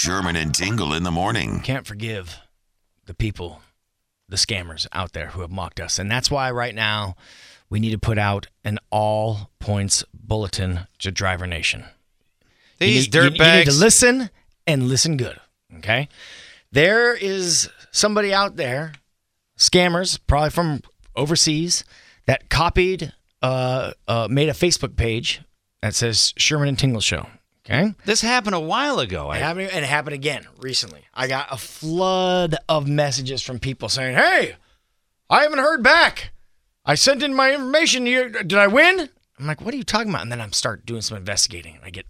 Sherman and Tingle in the morning. Can't forgive the people, the scammers out there who have mocked us. And that's why right now we need to put out an all points bulletin to Driver Nation. These you need, you- you need to listen and listen good. Okay. There is somebody out there, scammers, probably from overseas, that copied, uh, uh, made a Facebook page that says Sherman and Tingle Show. Okay. This happened a while ago. It I, happened, and it happened again recently. I got a flood of messages from people saying, "Hey, I haven't heard back. I sent in my information. You, did I win?" I'm like, "What are you talking about?" And then I start doing some investigating. And I get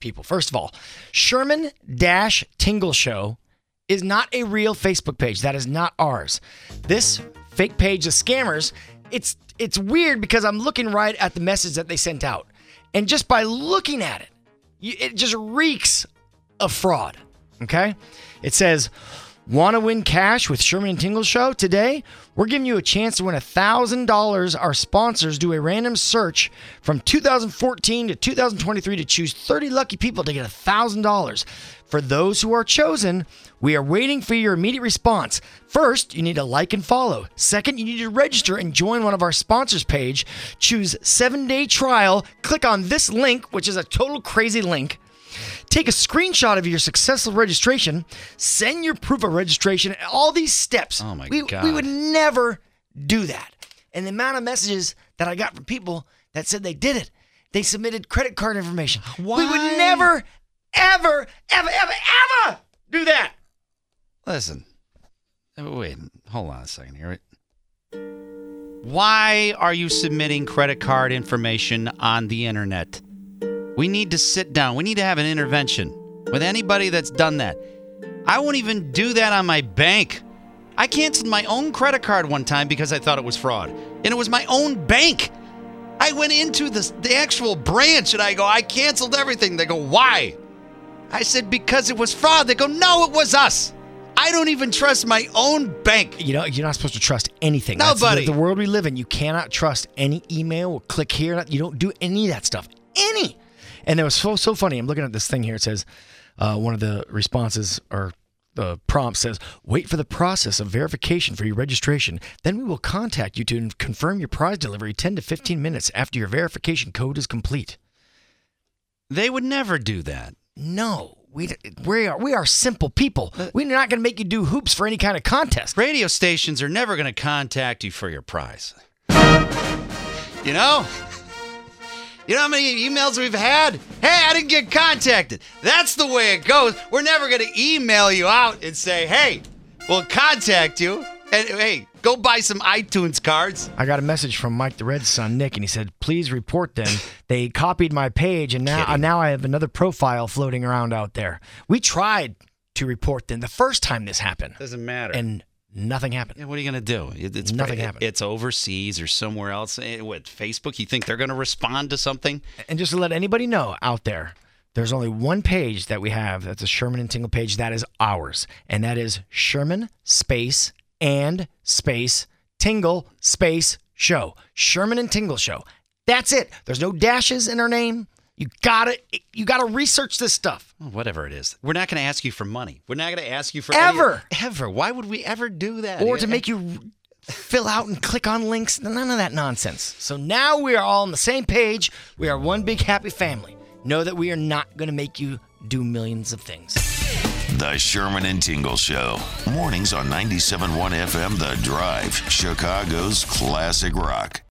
people. First of all, Sherman Dash Tingle Show is not a real Facebook page. That is not ours. This fake page of scammers. It's it's weird because I'm looking right at the message that they sent out, and just by looking at it, it just reeks of fraud. Okay? It says, Want to win cash with Sherman and Tingle Show? Today, we're giving you a chance to win $1,000. Our sponsors do a random search from 2014 to 2023 to choose 30 lucky people to get $1,000. For those who are chosen, we are waiting for your immediate response. First, you need to like and follow. Second, you need to register and join one of our sponsors page. Choose 7-day trial. Click on this link, which is a total crazy link. Take a screenshot of your successful registration, send your proof of registration, all these steps. Oh my we, God. We would never do that. And the amount of messages that I got from people that said they did it, they submitted credit card information. Why? We would never, ever, ever, ever, ever do that. listen. Uh, Wait, hold on a second here. Why are you submitting credit card information on the internet? We need to sit down. We need to have an intervention with anybody that's done that. I won't even do that on my bank. I canceled my own credit card one time because I thought it was fraud. And it was my own bank. I went into the, the actual branch and I go, I canceled everything. They go, why? I said, because it was fraud. They go, no, it was us. I don't even trust my own bank. You know, you're not supposed to trust anything. That's the- Nobody. the, world we live in, you cannot trust any email or click here. You don't do any of that stuff. Any. And it was so so funny. I'm looking at this thing here. It says uh, one of the responses or the prompt says, "Wait for the process of verification for your registration. Then we will contact you to confirm your prize delivery 10 to 15 minutes after your verification code is complete." They would never do that. No, we we are we are simple people. We're not going to make you do hoops for any kind of contest. Radio stations are never going to contact you for your prize. You know? You know how many emails we've had? Hey, I didn't get contacted. That's the way it goes. We're never going to email you out and say, hey, we'll contact you. And hey, go buy some iTunes cards. I got a message from Mike the Red's son, Nick, and he said, "Please report them. They copied my page, and now Kidding. now I have another profile floating around out there. We tried to report them the first time this happened, Doesn't matter. and nothing happened. Yeah, what are you going to do? It- It's Nothing it- happened. It's overseas or somewhere else. Eh, What Facebook? You think they're going to respond to something? And just to let anybody know out there, there's only one page that we have that's a Sherman and Tingle page that is ours, and that is Sherman space and space Tingle space show. Sherman and Tingle show. That's it. There's no dashes in our name. You gotta you gotta research this stuff. Well, Whatever it is, we're not going to ask you for money. We're not going to ask you for any- Ever. ever. Why would we ever do that? Or to make you fill out and click on links. None of that nonsense. So now we are all on the same page. We are one big happy family. Know that we are not going to make you do millions of things. The Sherman and Tingle Show. Mornings on 97.1 FM The Drive, Chicago's classic rock.